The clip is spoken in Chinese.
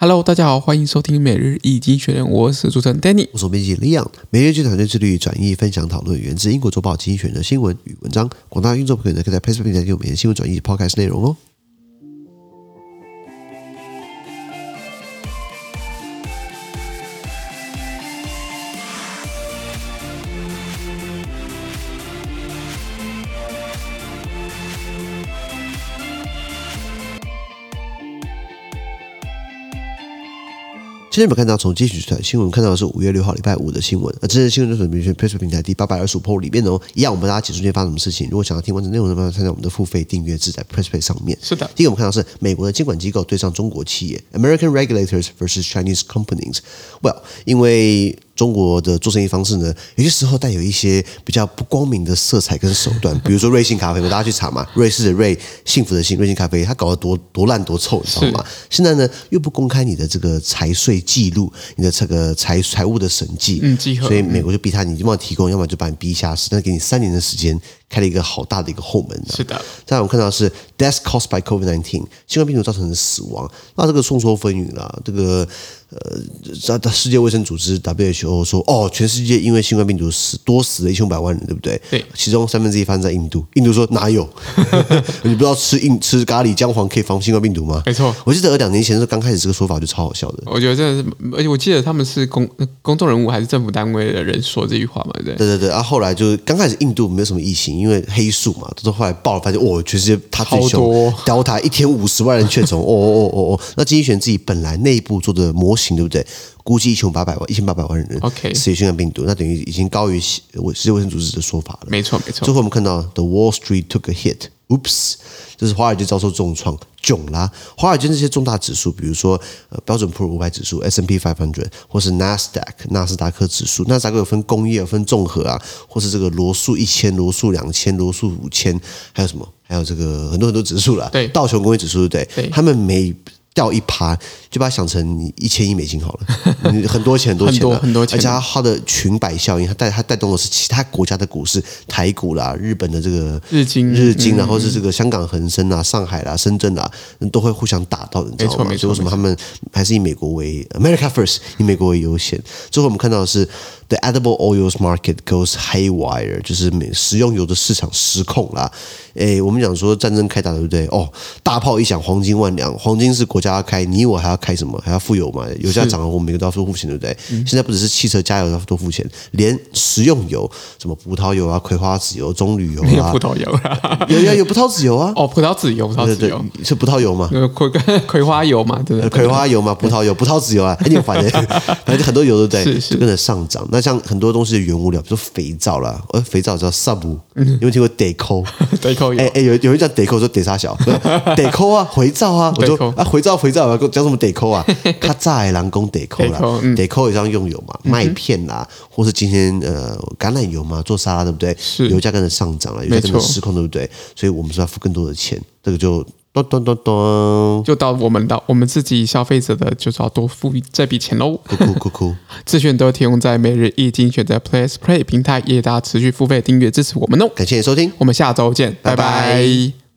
Hello，大家好，欢迎收听每日一经济学人，我是主持人 Danny，我是编辑 Leon，每日一经团队致力于转译、分享、讨论源自英国周报精选的新闻与文章，广大运作朋友呢可以在 Facebook 平台给我们的新闻转译 Podcast 内容哦。今天我们看到从经济学人新闻看到的是五月六号礼拜五的新闻。那这是新闻就是我们 Facebook 平台第八百二十五 po 里面哦，一样我们大家解说今天发生什么事情。如果想要听完整内容的话，参加我们的付费订阅制在 PressPlay 上面。是的，第一个我们看到是美国的监管机构对上中国企业，American regulators versus Chinese companies。Well，因为中国的做生意方式呢，有些时候带有一些比较不光明的色彩跟手段，比如说瑞幸咖啡，大家去查嘛，瑞士的瑞，幸福的幸，瑞幸咖啡，它搞得多多烂多臭，你知道吗？现在呢，又不公开你的这个财税记录，你的这个财财务的审计，嗯，所以美国就逼他，你要么提供，要么就把你逼下市，但给你三年的时间。开了一个好大的一个后门。是的，再来我们看到是 death caused by COVID-19，新冠病毒造成的死亡。那这个众说纷纭了。这个呃，世界卫生组织 WHO 说，哦，全世界因为新冠病毒死多死了一千五百万人，对不对？对。其中三分之一发生在印度。印度说哪有？你不知道吃印吃咖喱姜黄可以防新冠病毒吗？没错。我记得两年前的时候刚开始这个说法就超好笑的。我觉得真的是，而且我记得他们是公公众人物还是政府单位的人说这句话嘛？对。对对对。然后后来就刚开始印度没有什么疫情。因为黑数嘛，都是后来爆了，发现哦，全世界他最凶，Delta 一天五十万人确诊，哦哦哦哦。那经济学自己本来内部做的模型，对不对？估计一千八百万，一千八百万人，OK，死于新冠病毒，那等于已经高于世界卫生组织的说法了。没错，没错。最后我们看到 The Wall Street took a hit，Oops，就是华尔街遭受重创，囧啦。华尔街这些重大指数，比如说呃标准普尔五百指数 S&P 500，或是 NASDAQ 纳斯达克指数，纳斯达克有分工业，有分综合啊，或是这个罗素一千、罗素两千、罗素五千，还有什么？还有这个很多很多指数啦。对，道琼工业指数，对不对？对，他们每掉一趴，就把它想成你一千亿美金好了，很多钱，很多钱，很多很多钱，而且它的裙摆效应，它带它带动的是其他国家的股市，台股啦，日本的这个日经，日经，然后是这个香港恒生啊，上海啦，深圳啦，都会互相打到，你知道吗？所以为什么他们还是以美国为 America first，以美国为优先？最后我们看到的是。The edible oils market goes haywire，就是美食用油的市场失控啦。诶，我们讲说战争开打对不对？哦，大炮一响，黄金万两。黄金是国家要开，你我还要开什么？还要付油嘛？油价涨了，我们每个都要付钱，对不对？现在不只是汽车加油要多付钱，连食用油，什么葡萄油啊、葵花籽油、棕榈油啊，葡萄油啊，有有有葡萄籽油啊。哦，葡萄籽油，葡萄籽油是葡萄油吗？葵 葵花油嘛，对不对？葵花油嘛，葡萄油、葡萄籽油啊，很有反正反正很多油对不对？是是，就跟着上涨。那像很多东西的原物料，比如说肥皂啦，呃，肥皂叫 sub，有没有听过 Deco？Deco 有，哎哎，有有人叫 Deco 说 De 啥小，Deco 啊，肥皂啊，我说啊，肥皂肥皂，讲什么 Deco 啊？他在人工 Deco 啦，Deco 也这样用油嘛，麦片啦，或是今天呃橄榄油嘛，做沙拉对不对？是，油价跟着上涨了，油价跟着失控对不对？所以我们是要付更多的钱，这个就。咚咚咚咚，就到我们到我们自己消费者的，就是要多付这笔钱喽。酷酷酷酷，资讯都提供在每日一经济学人 PressPlay 平台，也大家持续付费订阅支持我们哦。感谢你收听，我们下周见，拜拜。拜拜。